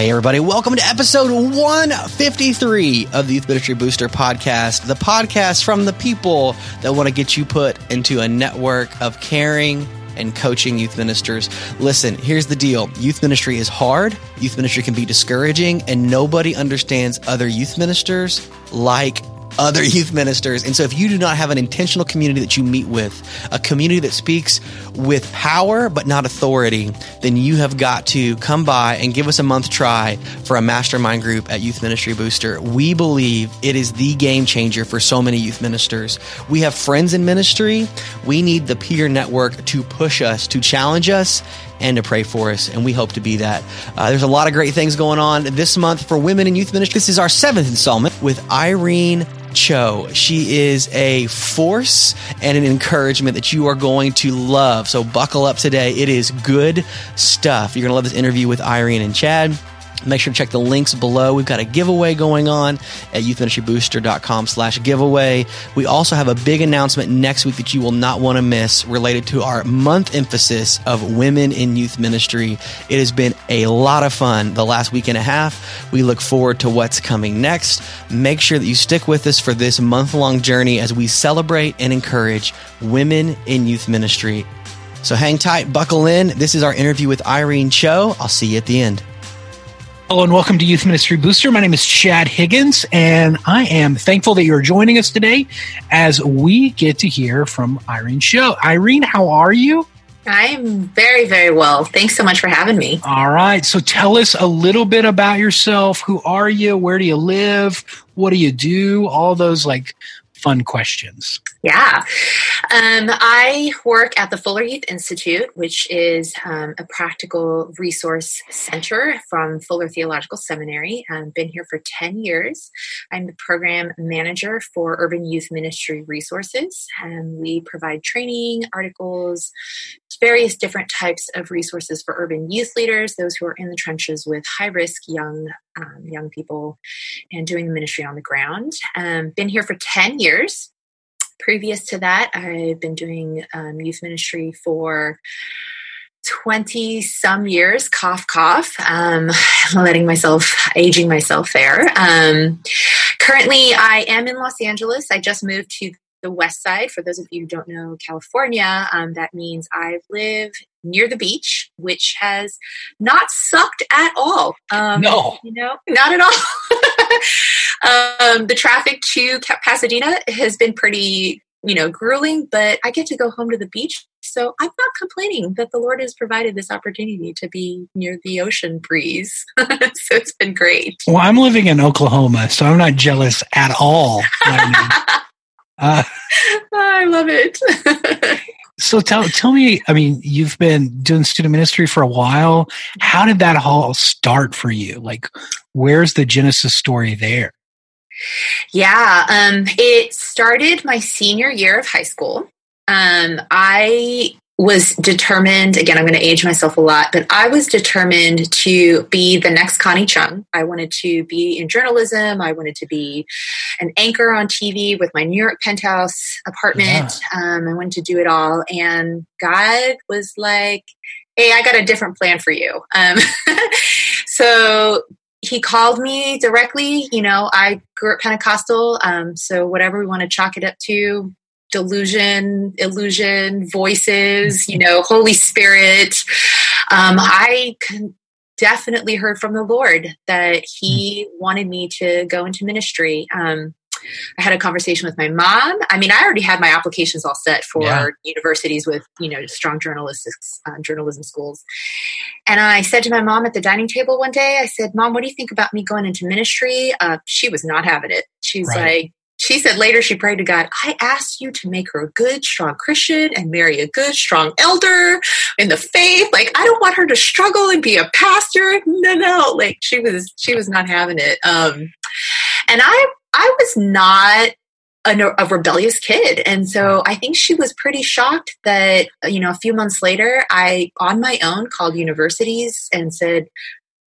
Hey, everybody, welcome to episode 153 of the Youth Ministry Booster podcast, the podcast from the people that want to get you put into a network of caring and coaching youth ministers. Listen, here's the deal. Youth ministry is hard, youth ministry can be discouraging, and nobody understands other youth ministers like other youth ministers. And so, if you do not have an intentional community that you meet with, a community that speaks with power but not authority, then you have got to come by and give us a month try for a mastermind group at Youth Ministry Booster. We believe it is the game changer for so many youth ministers. We have friends in ministry. We need the peer network to push us, to challenge us, and to pray for us. And we hope to be that. Uh, there's a lot of great things going on this month for women in youth ministry. This is our seventh installment with Irene Cho. She is a force and an encouragement that you are going to love. So buckle up today. It is good stuff. You're going to love this interview with Irene and Chad. Make sure to check the links below. We've got a giveaway going on at youthministrybooster.com slash giveaway. We also have a big announcement next week that you will not want to miss related to our month emphasis of women in youth ministry. It has been a lot of fun the last week and a half. We look forward to what's coming next. Make sure that you stick with us for this month long journey as we celebrate and encourage women in youth ministry. So hang tight, buckle in. This is our interview with Irene Cho. I'll see you at the end. Hello and welcome to Youth Ministry Booster. My name is Chad Higgins, and I am thankful that you're joining us today as we get to hear from Irene Cho. Irene, how are you? I'm very, very well. Thanks so much for having me. All right. So tell us a little bit about yourself. Who are you? Where do you live? What do you do? All those like fun questions. Yeah. Um, I work at the Fuller Youth Institute, which is um, a practical resource center from Fuller Theological Seminary. I've been here for 10 years. I'm the program manager for Urban Youth Ministry Resources, and we provide training, articles, various different types of resources for urban youth leaders, those who are in the trenches with high risk young um, young people, and doing the ministry on the ground. Um, been here for 10 years previous to that, I've been doing um, youth ministry for 20 some years, cough, cough, um, letting myself, aging myself there. Um, currently, I am in Los Angeles. I just moved to the west side. For those of you who don't know California, um, that means I live near the beach, which has not sucked at all. Um, no. You know, not at all. um, the traffic to Pasadena has been pretty, you know, grueling, but I get to go home to the beach. So I'm not complaining that the Lord has provided this opportunity to be near the ocean breeze. so it's been great. Well, I'm living in Oklahoma, so I'm not jealous at all. uh, I love it. so tell tell me, I mean, you've been doing student ministry for a while. How did that all start for you? Like, where's the Genesis story there? Yeah, um, it started my senior year of high school. Um, I was determined, again, I'm going to age myself a lot, but I was determined to be the next Connie Chung. I wanted to be in journalism. I wanted to be an anchor on TV with my New York penthouse apartment. Yeah. Um, I wanted to do it all. And God was like, hey, I got a different plan for you. Um, so he called me directly. You know, I grew up Pentecostal, um, so whatever we want to chalk it up to delusion, illusion, voices, you know, Holy Spirit. Um, I definitely heard from the Lord that He wanted me to go into ministry. Um, I had a conversation with my mom. I mean, I already had my applications all set for yeah. universities with, you know, strong journalistics, uh, journalism schools. And I said to my mom at the dining table one day, I said, Mom, what do you think about me going into ministry? Uh, she was not having it. She's right. like, she said later she prayed to God, I asked you to make her a good, strong Christian and marry a good, strong elder in the faith. Like, I don't want her to struggle and be a pastor. No, no. Like she was, she was not having it. Um, and I I was not a, a, rebellious kid. And so I think she was pretty shocked that, you know, a few months later, I, on my own, called universities and said,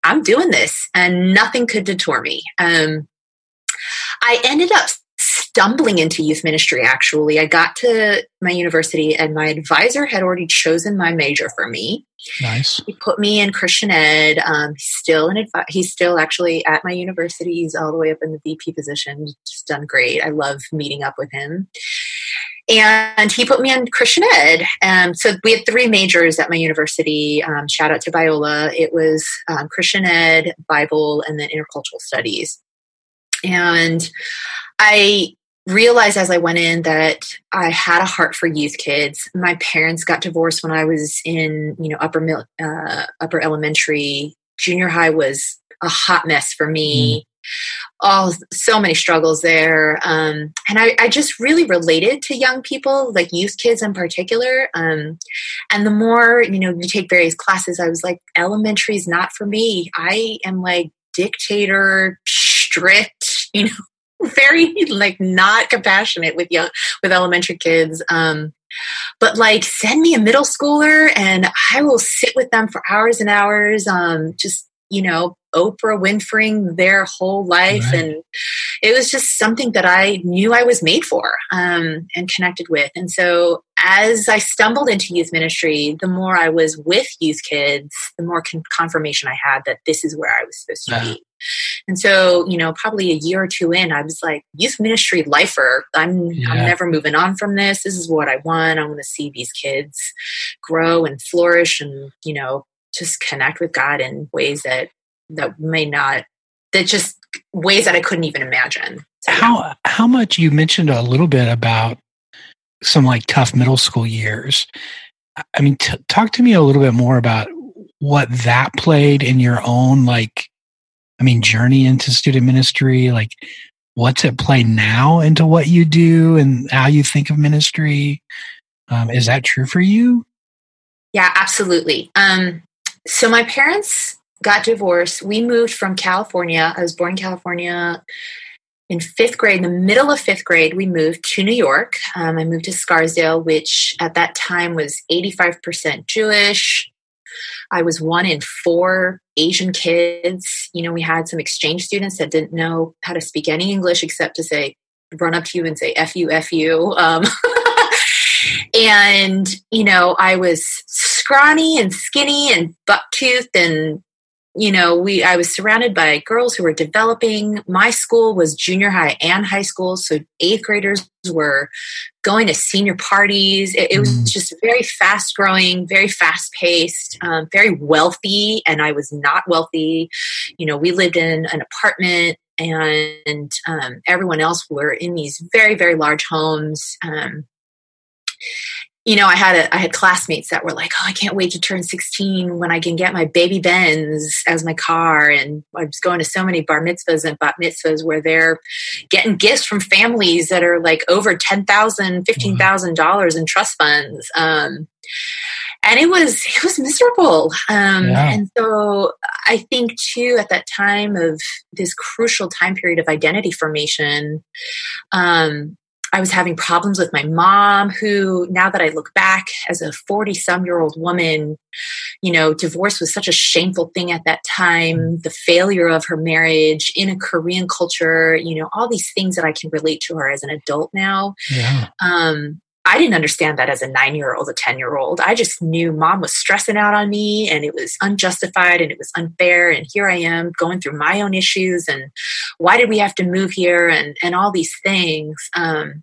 I'm doing this, and nothing could deter me. Um, I ended up stumbling into youth ministry actually i got to my university and my advisor had already chosen my major for me nice he put me in christian ed um, he's still an advi- he's still actually at my university he's all the way up in the vp position just done great i love meeting up with him and he put me in Christian Ed. Um, so we had three majors at my university. Um, shout out to Biola. It was um, Christian Ed, Bible, and then intercultural studies. And I realized as I went in that I had a heart for youth kids. My parents got divorced when I was in, you know, upper uh, upper elementary. Junior high was a hot mess for me. Mm. Oh, so many struggles there. Um, and I, I, just really related to young people, like youth kids in particular. Um, and the more, you know, you take various classes, I was like, elementary is not for me. I am like dictator, strict, you know, very like not compassionate with young with elementary kids. Um, but like send me a middle schooler and I will sit with them for hours and hours. Um, just you know, Oprah Winfrey their whole life. Right. And it was just something that I knew I was made for um, and connected with. And so as I stumbled into youth ministry, the more I was with youth kids, the more con- confirmation I had that this is where I was supposed to yeah. be. And so, you know, probably a year or two in, I was like, youth ministry lifer. I'm yeah. I'm never moving on from this. This is what I want. I want to see these kids grow and flourish and, you know, just connect with God in ways that that may not that just ways that I couldn't even imagine. So, how how much you mentioned a little bit about some like tough middle school years. I mean, t- talk to me a little bit more about what that played in your own like, I mean, journey into student ministry. Like, what's at play now into what you do and how you think of ministry? Um, is that true for you? Yeah, absolutely. Um, so my parents got divorced. We moved from California. I was born in California in fifth grade, in the middle of fifth grade, we moved to New York. Um, I moved to Scarsdale, which at that time was 85% Jewish. I was one in four Asian kids. You know, we had some exchange students that didn't know how to speak any English except to say, run up to you and say, F you, F you. Um, and, you know, I was scrawny and skinny and buck toothed and you know we i was surrounded by girls who were developing. My school was junior high and high school so eighth graders were going to senior parties. It, it was mm. just very fast growing very fast paced um, very wealthy and i was not wealthy. You know we lived in an apartment and um, everyone else were in these very very large homes um, you know, I had a, I had classmates that were like, "Oh, I can't wait to turn 16 when I can get my baby Benz as my car." And I was going to so many bar mitzvahs and bat mitzvahs where they're getting gifts from families that are like over ten thousand, fifteen thousand dollars in trust funds. Um, and it was it was miserable. Um, yeah. And so I think too, at that time of this crucial time period of identity formation, um, I was having problems with my mom, who now that I look back as a 40 some year old woman, you know, divorce was such a shameful thing at that time. The failure of her marriage in a Korean culture, you know, all these things that I can relate to her as an adult now. Yeah. Um, I didn't understand that as a nine year old, a 10 year old. I just knew mom was stressing out on me and it was unjustified and it was unfair. And here I am going through my own issues and why did we have to move here and, and all these things. Um,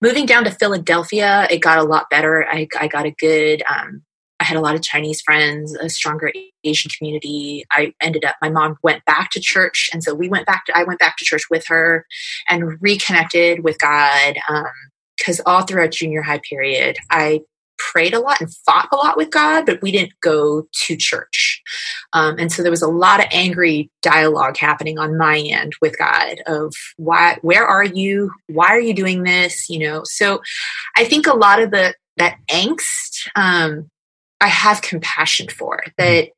moving down to Philadelphia, it got a lot better. I, I got a good, um, I had a lot of Chinese friends, a stronger Asian community. I ended up, my mom went back to church. And so we went back to, I went back to church with her and reconnected with God. Um, because all throughout junior high period, I prayed a lot and fought a lot with God, but we didn't go to church. Um, and so there was a lot of angry dialogue happening on my end with God of why, where are you? Why are you doing this? You know, so I think a lot of the, that angst, um, I have compassion for that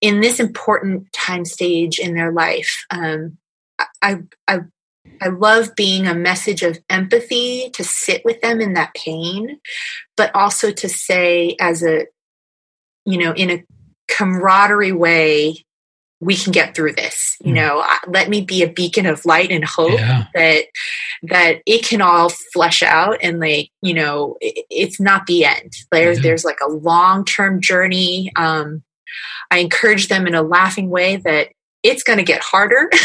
in this important time stage in their life. Um, I, I I love being a message of empathy to sit with them in that pain, but also to say, as a, you know, in a camaraderie way, we can get through this you mm. know let me be a beacon of light and hope yeah. that that it can all flesh out and like you know it, it's not the end there's mm-hmm. there's like a long term journey um i encourage them in a laughing way that it's going to get harder.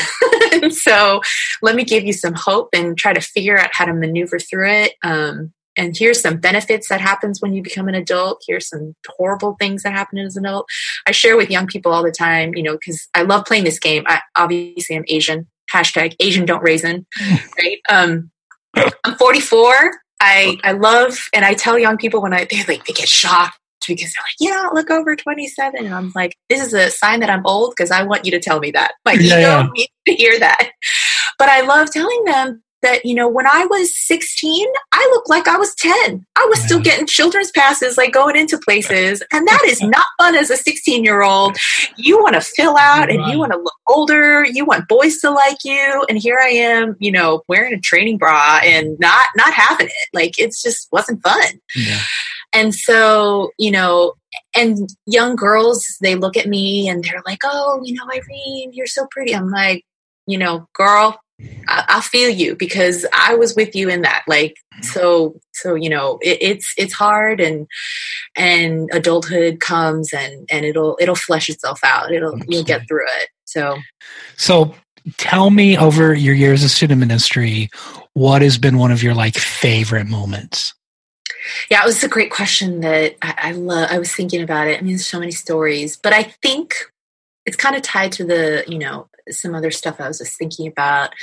So let me give you some hope and try to figure out how to maneuver through it. Um and here's some benefits that happens when you become an adult. Here's some horrible things that happen as an adult. I share with young people all the time you know because i love playing this game. I, obviously i'm asian. Hashtag asian don't raisin right? Um i'm 44 i i love and i tell young people when i they like they get shocked because they're like, you don't look over 27. And I'm like, this is a sign that I'm old because I want you to tell me that. Like, yeah, you don't yeah. need to hear that. But I love telling them that, you know, when I was 16, I looked like I was 10. I was still getting children's passes, like going into places. And that is not fun as a 16 year old. You want to fill out and you want to look older. You want boys to like you. And here I am, you know, wearing a training bra and not, not having it. Like it's just wasn't fun. Yeah. And so, you know, and young girls, they look at me and they're like, oh, you know, Irene, you're so pretty. I'm like, you know, girl, I, I feel you because I was with you in that. Like, so, so you know, it, it's it's hard, and and adulthood comes, and and it'll it'll flesh itself out. It'll Absolutely. you'll get through it. So, so tell me over your years of student ministry, what has been one of your like favorite moments? Yeah, it was a great question that I, I love. I was thinking about it. I mean, there's so many stories, but I think it's kind of tied to the, you know, some other stuff I was just thinking about.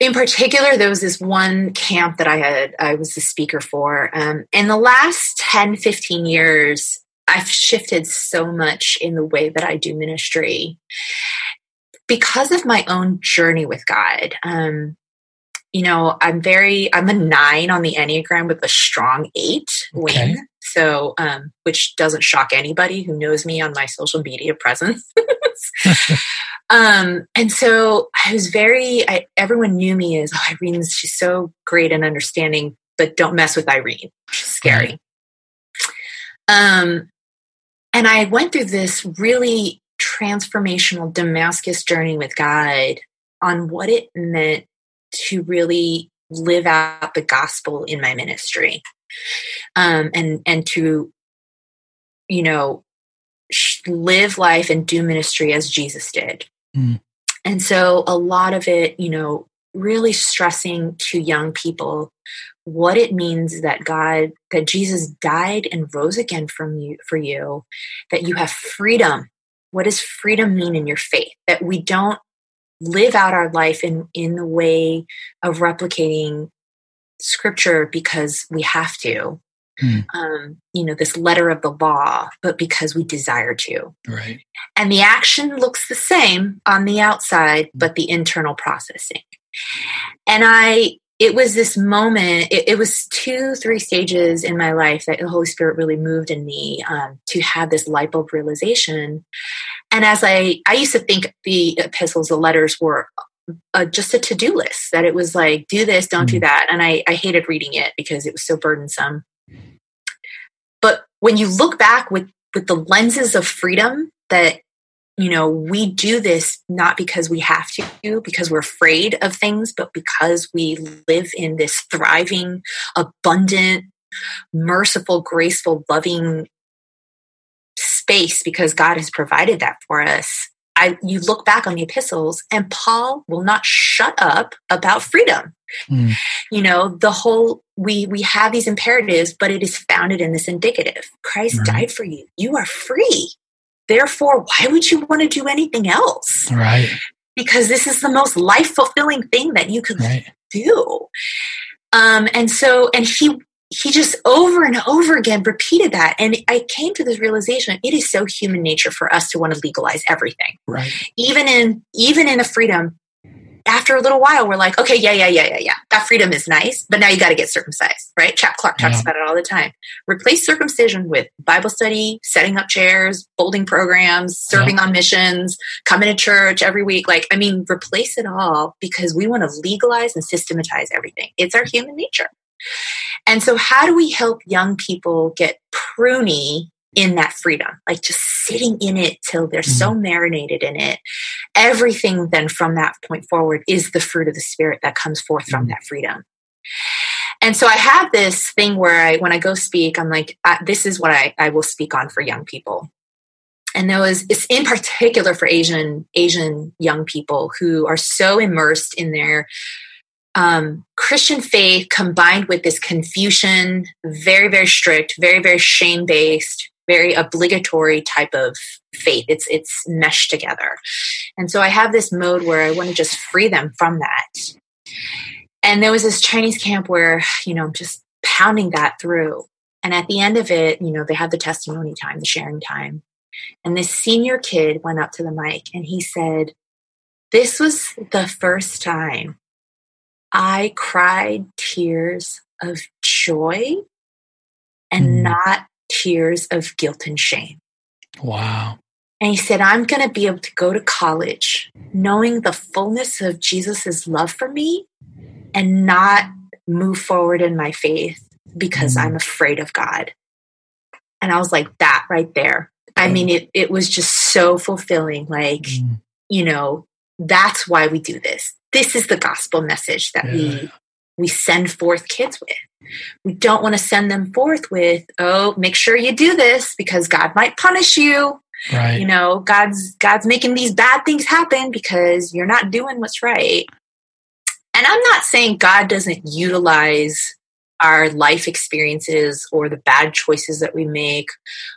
In particular, there was this one camp that I had, I was the speaker for. Um, in the last 10, 15 years, I've shifted so much in the way that I do ministry because of my own journey with God. Um, you know, I'm very, I'm a nine on the Enneagram with a strong eight okay. wing. So, um, which doesn't shock anybody who knows me on my social media presence. um, and so I was very, I, everyone knew me as, oh, Irene's, she's so great and understanding, but don't mess with Irene. She's scary. Um, and I went through this really transformational Damascus journey with God on what it meant to really live out the gospel in my ministry. Um, and and to you know live life and do ministry as jesus did. Mm. and so a lot of it you know really stressing to young people what it means that god that jesus died and rose again from you for you that you have freedom. What does freedom mean in your faith? That we don't live out our life in in the way of replicating scripture because we have to mm. um, you know this letter of the law but because we desire to. Right. And the action looks the same on the outside but the internal processing. And i it was this moment it, it, was two three stages in my life that the holy spirit really moved in me um, to have this light bulb realization and as I, I used to think the epistles, the letters were uh, just a to-do list that it was like, do this, don't mm-hmm. do that. And I, I hated reading it because it was so burdensome. But when you look back with, with the lenses of freedom that you know, we do this not because we have to, because we're afraid of things, but because we live in this thriving, abundant, merciful, graceful, loving space because God has provided that for us. I, you look back on the epistles and Paul will not shut up about freedom. Mm. You know, the whole, we, we have these imperatives, but it is founded in this indicative. Christ right. died for you. You are free. Therefore, why would you want to do anything else? Right. Because this is the most life fulfilling thing that you could right. do. Um, and so, and he he just over and over again repeated that. And I came to this realization it is so human nature for us to want to legalize everything. Right. Even in even in the freedom, after a little while, we're like, okay, yeah, yeah, yeah, yeah, yeah. That freedom is nice, but now you got to get circumcised, right? Chap Clark talks yeah. about it all the time. Replace circumcision with Bible study, setting up chairs, folding programs, serving yeah. on missions, coming to church every week. Like, I mean, replace it all because we want to legalize and systematize everything. It's our human nature. And so, how do we help young people get pruny in that freedom, like just sitting in it till they're mm-hmm. so marinated in it. Everything then from that point forward is the fruit of the spirit that comes forth from mm-hmm. that freedom. And so I have this thing where I, when I go speak, I'm like, this is what I, I will speak on for young people. And there was, it's in particular for Asian, Asian young people who are so immersed in their um, Christian faith combined with this Confucian, very, very strict, very, very shame based, very obligatory type of faith. It's it's meshed together. And so I have this mode where I want to just free them from that. And there was this Chinese camp where, you know, I'm just pounding that through. And at the end of it, you know, they had the testimony time, the sharing time. And this senior kid went up to the mic and he said, This was the first time I cried tears of joy and mm. not tears of guilt and shame. Wow. And he said, I'm going to be able to go to college knowing the fullness of Jesus' love for me and not move forward in my faith because mm. I'm afraid of God. And I was like, that right there. I mean, it, it was just so fulfilling. Like, mm. you know, that's why we do this this is the gospel message that yeah. we we send forth kids with. We don't want to send them forth with, oh, make sure you do this because God might punish you. Right. You know, God's God's making these bad things happen because you're not doing what's right. And I'm not saying God doesn't utilize our life experiences or the bad choices that we make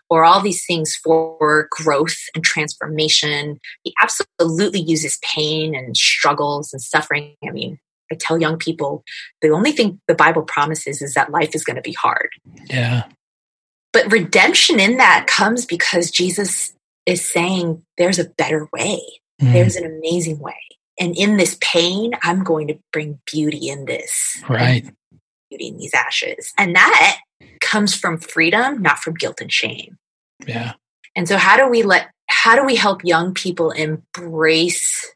or all these things for growth and transformation. He absolutely uses pain and struggles and suffering. I mean, I tell young people the only thing the Bible promises is that life is going to be hard. Yeah. But redemption in that comes because Jesus is saying there's a better way. Mm. There's an amazing way. And in this pain, I'm going to bring beauty in this. Right beauty in these ashes. And that comes from freedom, not from guilt and shame. Yeah. And so how do we let how do we help young people embrace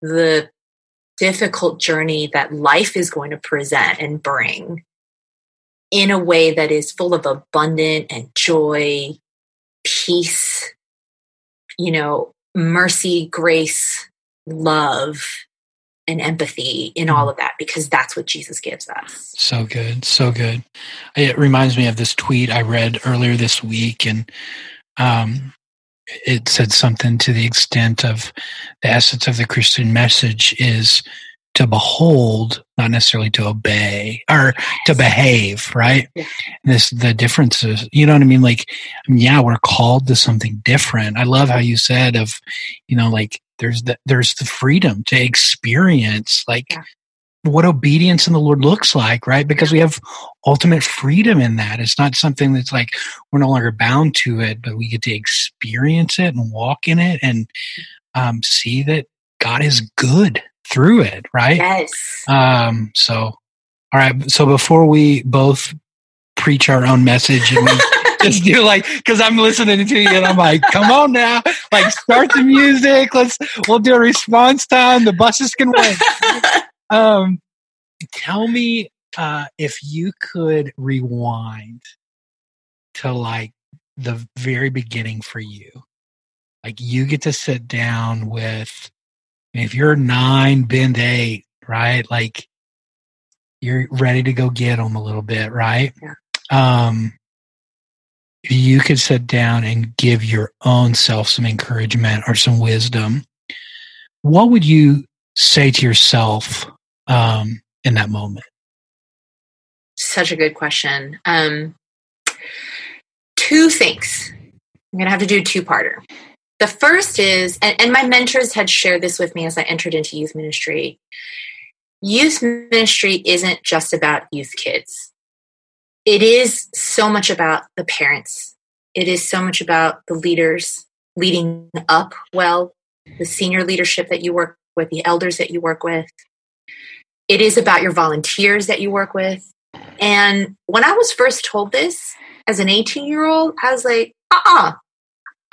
the difficult journey that life is going to present and bring in a way that is full of abundant and joy, peace, you know, mercy, grace, love, and empathy in all of that because that's what Jesus gives us. So good. So good. It reminds me of this tweet I read earlier this week and um, it said something to the extent of the essence of the Christian message is to behold, not necessarily to obey or to behave, right? Yeah. This the differences. You know what I mean? Like, I mean, yeah, we're called to something different. I love how you said of, you know, like there's the there's the freedom to experience like yeah. what obedience in the Lord looks like, right? Because we have ultimate freedom in that. It's not something that's like we're no longer bound to it, but we get to experience it and walk in it and um, see that God is good through it, right? Yes. Um, so, all right. So before we both preach our own message and we just do like because I'm listening to you and I'm like, come on now, like start the music. Let's we'll do a response time. The buses can wait. Um, tell me uh, if you could rewind to like the very beginning for you. Like you get to sit down with if you're nine, bend eight, right? Like you're ready to go get them a little bit, right? Yeah. Um, you could sit down and give your own self some encouragement or some wisdom, what would you say to yourself um, in that moment? Such a good question. Um, two things. I'm going to have to do a two parter. The first is, and, and my mentors had shared this with me as I entered into youth ministry. Youth ministry isn't just about youth kids it is so much about the parents. It is so much about the leaders leading up well, the senior leadership that you work with, the elders that you work with. It is about your volunteers that you work with. And when I was first told this as an 18 year old, I was like, uh uh-uh. uh,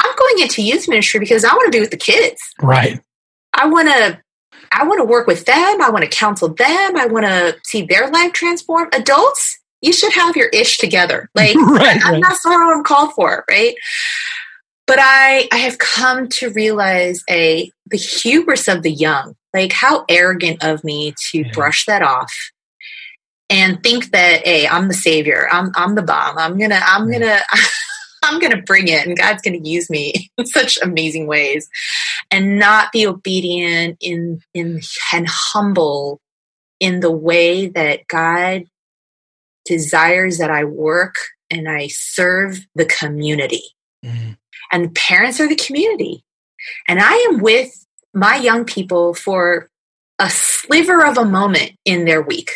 I'm going into youth ministry because I want to be with the kids. Right. I want to. I want to work with them. I want to counsel them. I want to see their life transform. Adults, you should have your ish together. Like Right, I'm right. not sure what I'm called for, right? But I I have come to realize a the hubris of the young. Like how arrogant of me to Yeah. brush that off and think that hey, I'm the savior. I'm I'm the bomb. I'm gonna I'm Yeah. gonna I'm gonna bring it and God's gonna use me in such amazing ways and not be obedient in in and humble in the way that God desires that I work and I serve the community. Mm. And parents are the community. And I am with my young people for a sliver of a moment in their week.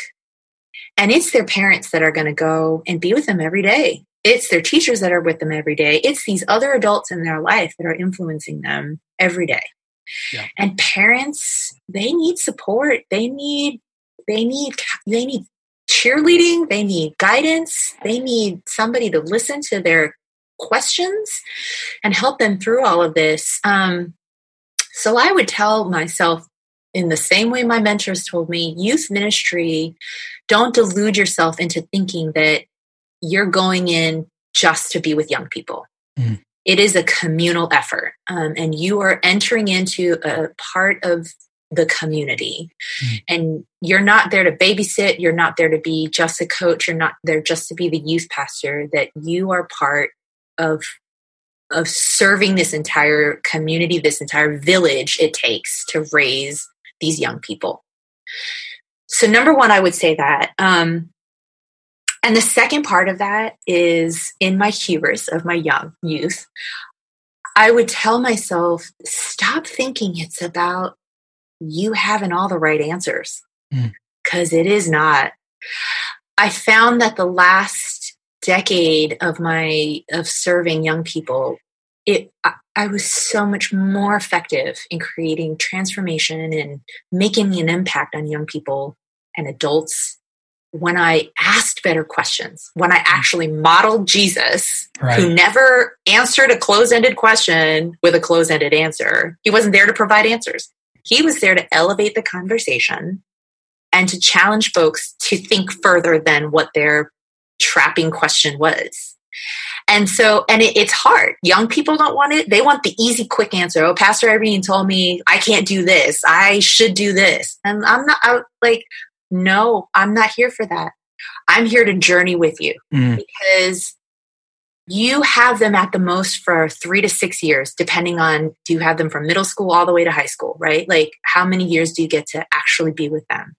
And it's their parents that are going to go and be with them every day. It's their teachers that are with them every day. It's these other adults in their life that are influencing them every day. Yeah. And parents, they need support. They need, they need, they need cheerleading. They need guidance. They need somebody to listen to their questions and help them through all of this. Um, so I would tell myself in the same way my mentors told me youth ministry, don't delude yourself into thinking that you're going in just to be with young people. Mm. It is a communal effort, um, and you are entering into a part of the community. Mm. And you're not there to babysit, you're not there to be just a coach, you're not there just to be the youth pastor, that you are part of of serving this entire community, this entire village it takes to raise these young people. So, number one, I would say that. Um, and the second part of that is in my hubris of my young youth, I would tell myself, stop thinking it's about you having all the right answers Mm. because it is not. I found that the last decade of my of serving young people it I, I was so much more effective in creating transformation and making an impact on young people and adults when I asked better questions, when I actually modeled Jesus, Right. who never answered a closed ended question with a closed ended answer. He wasn't there to provide answers, he was there to elevate the conversation and to challenge folks to think further than what their trapping question was. And so, and it, it's hard. Young people don't want it. They want the easy, quick answer. Oh, Pastor Irene told me I can't do this. I should do this. And I'm not I, like, no, I'm not here for that. I'm here to journey with you Mm. because you have them at the most for three to six years, depending on do you have them from middle school all the way to high school, right? Like how many years do you get to actually be with them?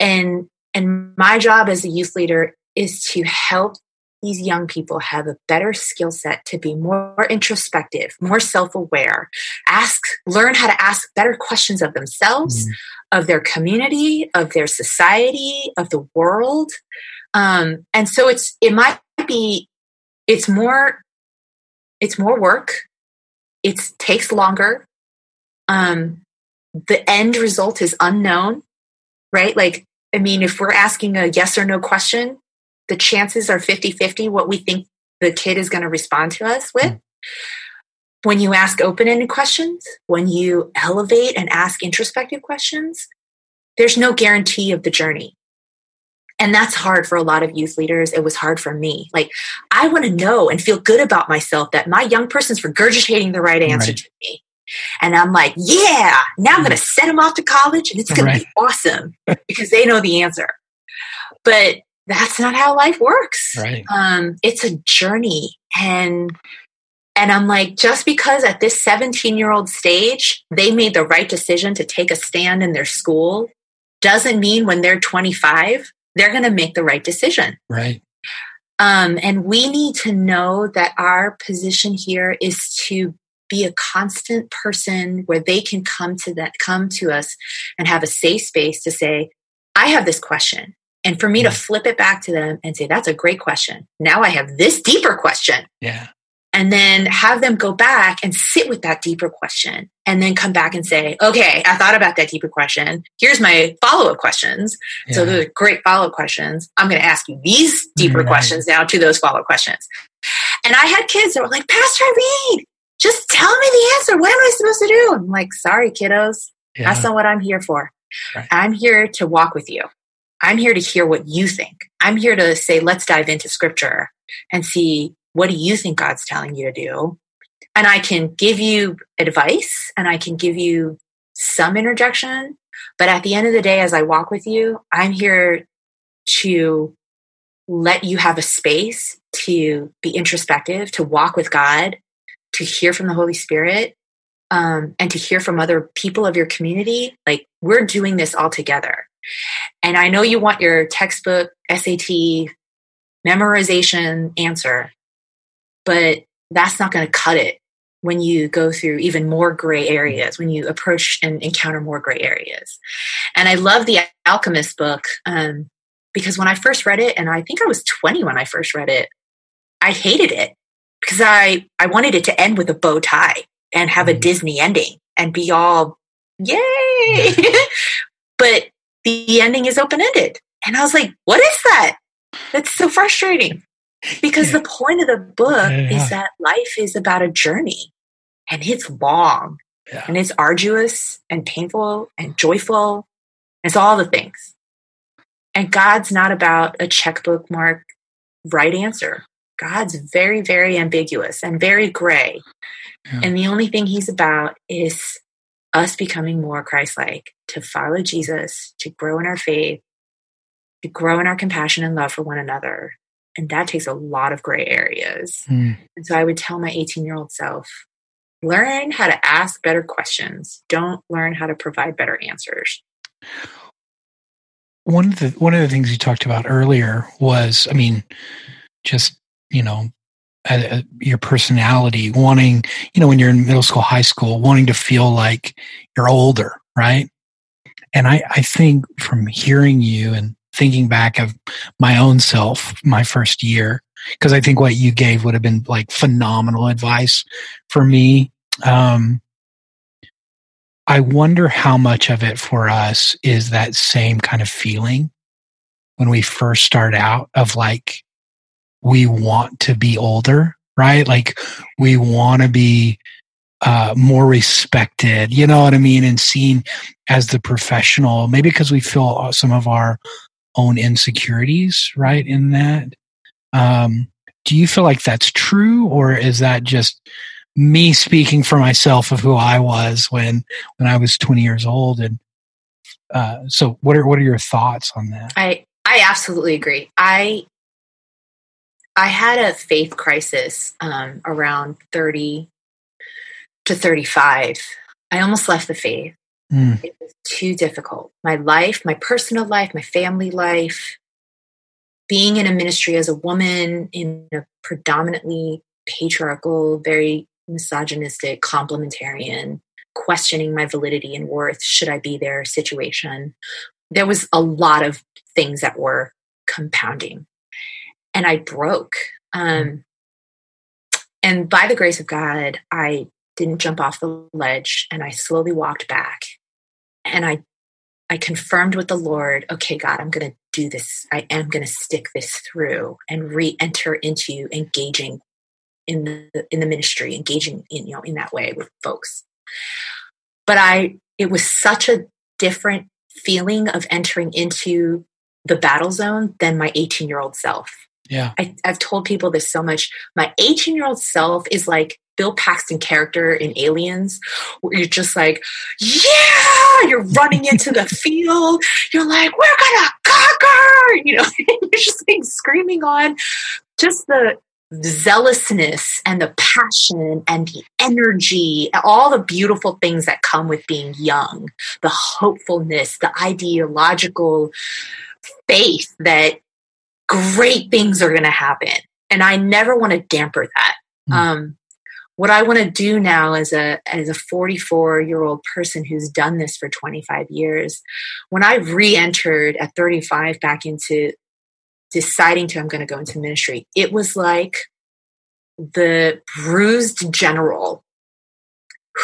And and my job as a youth leader is to help these young people have a better skill set to be more introspective, more self-aware, ask, learn how to ask better questions of themselves, Mm. of their community, of their society, of the world. Um, and so it's it might be it's more it's more work. It takes longer. Um, the end result is unknown, right? Like, I mean, if we're asking a yes or no question, the chances are 50 50 what we think the kid is going to respond to us with. Mm. When you ask open ended questions, when you elevate and ask introspective questions, there's no guarantee of the journey. And that's hard for a lot of youth leaders. It was hard for me. Like, I want to know and feel good about myself that my young person's regurgitating the right answer Right. to me. And I'm like, yeah, now I'm going to set them off to college and it's going Right. to be awesome because they know the answer. But that's not how life works. Right. Um, it's a journey. And and I'm like, just because at this 17 year old stage, they made the right decision to take a stand in their school doesn't mean when they're 25, they're going to make the right decision. Right. Um, and we need to know that our position here is to be a constant person where they can come to that, come to us and have a safe space to say, I have this question. And for me to flip it back to them and say, that's a great question. Now I have this deeper question Yeah. And then have them go back and sit with that deeper question and then come back and say okay i thought about that deeper question here's my follow-up questions so Yeah. those are great follow-up questions i'm going to ask you these deeper Right. questions now to those follow-up questions and i had kids that were like pastor irene just tell me the answer what am i supposed to do i'm like sorry kiddos Yeah. that's not what i'm here for Right. i'm here to walk with you I'm here to hear what you think. I'm here to say, let's dive into scripture and see what do you think God's telling you to do? And I can give you advice and I can give you some interjection. But at the end of the day, as I walk with you, I'm here to let you have a space to be introspective, to walk with God, to hear from the Holy Spirit, um, and to hear from other people of your community. Like we're doing this all together. And I know you want your textbook, SAT, memorization answer, but that's not going to cut it when you go through even more gray areas, when you approach and encounter more gray areas. And I love the Alchemist book um, because when I first read it, and I think I was 20 when I first read it, I hated it because I, I wanted it to end with a bow tie and have a mm-hmm. Disney ending and be all, yay! but the ending is open ended. And I was like, what is that? That's so frustrating. Because the point of the book yeah, yeah. is that life is about a journey and it's long yeah. and it's arduous and painful and joyful. It's all the things. And God's not about a checkbook mark right answer. God's very, very ambiguous and very gray. And the only thing he's about is us becoming more Christ like, to follow Jesus, to grow in our faith, to grow in our compassion and love for one another. And that takes a lot of gray areas. Mm. And so I would tell my 18 year old self learn how to ask better questions, don't learn how to provide better answers. One of the one of the things you talked about earlier was, I mean, just you know, uh, your personality, wanting, you know, when you're in middle school, high school, wanting to feel like you're older, right? And I, I think from hearing you and thinking back of my own self, my first year, because I think what you gave would have been like phenomenal advice for me. Um, I wonder how much of it for us is that same kind of feeling when we first start out of like, we want to be older, right? Like we want to be uh, more respected, you know what I mean? And seen as the professional, maybe because we feel some of our own insecurities, right? In that. Um, do you feel like that's true or is that just me speaking for myself of who I was when, when I was 20 years old? And, uh, so what are, what are your thoughts on that? I, I absolutely agree. I I had a faith crisis um, around 30 to 35. I almost left the faith. Mm. It was too difficult. My life, my personal life, my family life, being in a ministry as a woman in a predominantly patriarchal, very misogynistic, complementarian, questioning my validity and worth, should I be there situation. There was a lot of things that were compounding and I broke. Um, and by the grace of God, I didn't jump off the ledge and I slowly walked back. And I I confirmed with the Lord, okay, God, I'm going to do this. I am going to stick this through and re-enter into engaging in the in the ministry, engaging in you know in that way with folks. But I it was such a different feeling of entering into the battle zone than my 18 year old self. Yeah. I, have told people this so much. My 18 year old self is like Bill Paxton character in Aliens, where you're just like, yeah, you're running into the field. You're like, we're gonna conquer, you know, you're just like screaming on just the zealousness and the passion and the energy, all the beautiful things that come with being young, the hopefulness, the ideological faith that great things are going to happen. And I never want to damper that. Mm. Um, what I want to do now as a as a 44 year old person who's done this for 25 years, when I re-entered at 35 back into deciding to I'm going to go into ministry, it was like the bruised general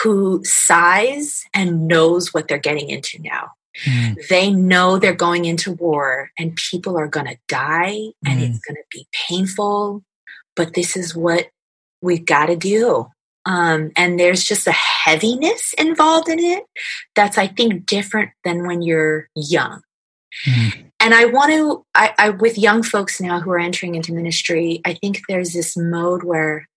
who sighs and knows what they're getting into now. Mm. They know they're going into war and people are going to die and mm. it's going to be painful, but this is what we've got to do. Um, and there's just a heaviness involved in it that's, I think, different than when you're young. Mm. And I want to, I, I, with young folks now who are entering into ministry, I think there's this mode where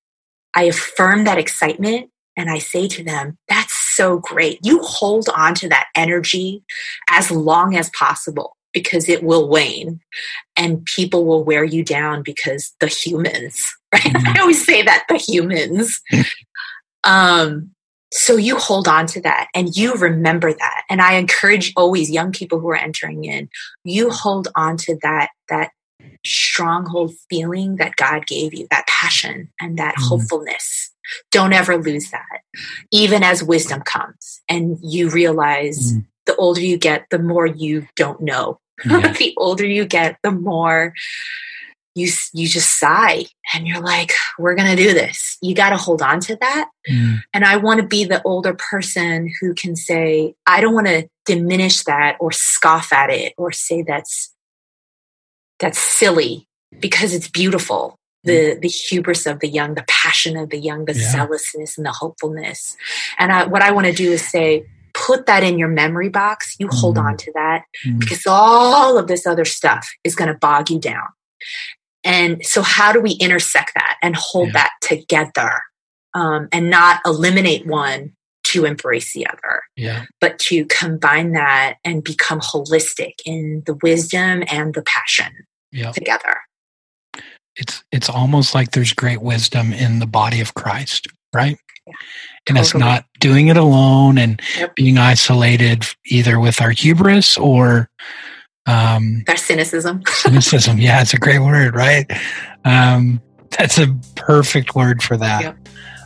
I affirm that excitement and I say to them, that's so great. You hold on to that energy as long as possible because it will wane and people will wear you down because the humans, right? Mm-hmm. I always say that the humans. um, so you hold on to that and you remember that. And I encourage always young people who are entering in, you hold on to that, that stronghold feeling that God gave you, that passion and that mm. hopefulness. Don't ever lose that, even as wisdom comes and you realize mm. the older you get, the more you don't know. Yeah. the older you get, the more you you just sigh and you're like we're going to do this you got to hold on to that mm. and i want to be the older person who can say i don't want to diminish that or scoff at it or say that's that's silly because it's beautiful the mm. the hubris of the young the passion of the young the yeah. zealousness and the hopefulness and I, what i want to do is say put that in your memory box you mm. hold on to that mm. because all of this other stuff is going to bog you down and so, how do we intersect that and hold yeah. that together um, and not eliminate one to embrace the other, yeah. but to combine that and become holistic in the wisdom and the passion yeah. together? It's it's almost like there's great wisdom in the body of Christ, right? Yeah, and totally. it's not doing it alone and yep. being isolated either with our hubris or um, That's cynicism. cynicism. Yeah, it's a great word, right? Um, that's a perfect word for that. Yep.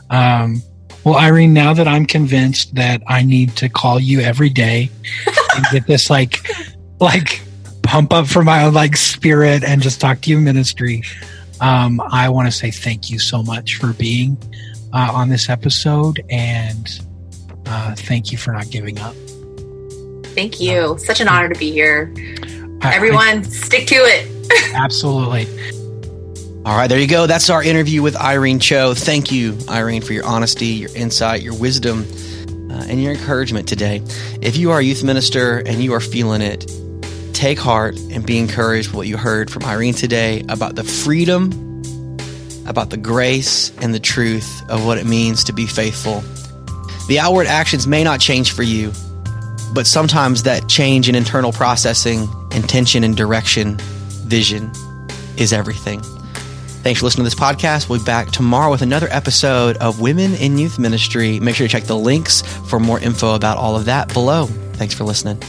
Um, well, Irene, now that I'm convinced that I need to call you every day and get this like, like pump up for my own like spirit and just talk to you ministry, um, I want to say thank you so much for being uh, on this episode and uh, thank you for not giving up. Thank you. Uh, Such an honor to be here. I, Everyone, I, stick to it. absolutely. All right, there you go. That's our interview with Irene Cho. Thank you, Irene, for your honesty, your insight, your wisdom, uh, and your encouragement today. If you are a youth minister and you are feeling it, take heart and be encouraged with what you heard from Irene today about the freedom, about the grace, and the truth of what it means to be faithful. The outward actions may not change for you, but sometimes that change in internal processing, intention and direction, vision is everything. Thanks for listening to this podcast. We'll be back tomorrow with another episode of Women in Youth Ministry. Make sure to check the links for more info about all of that below. Thanks for listening.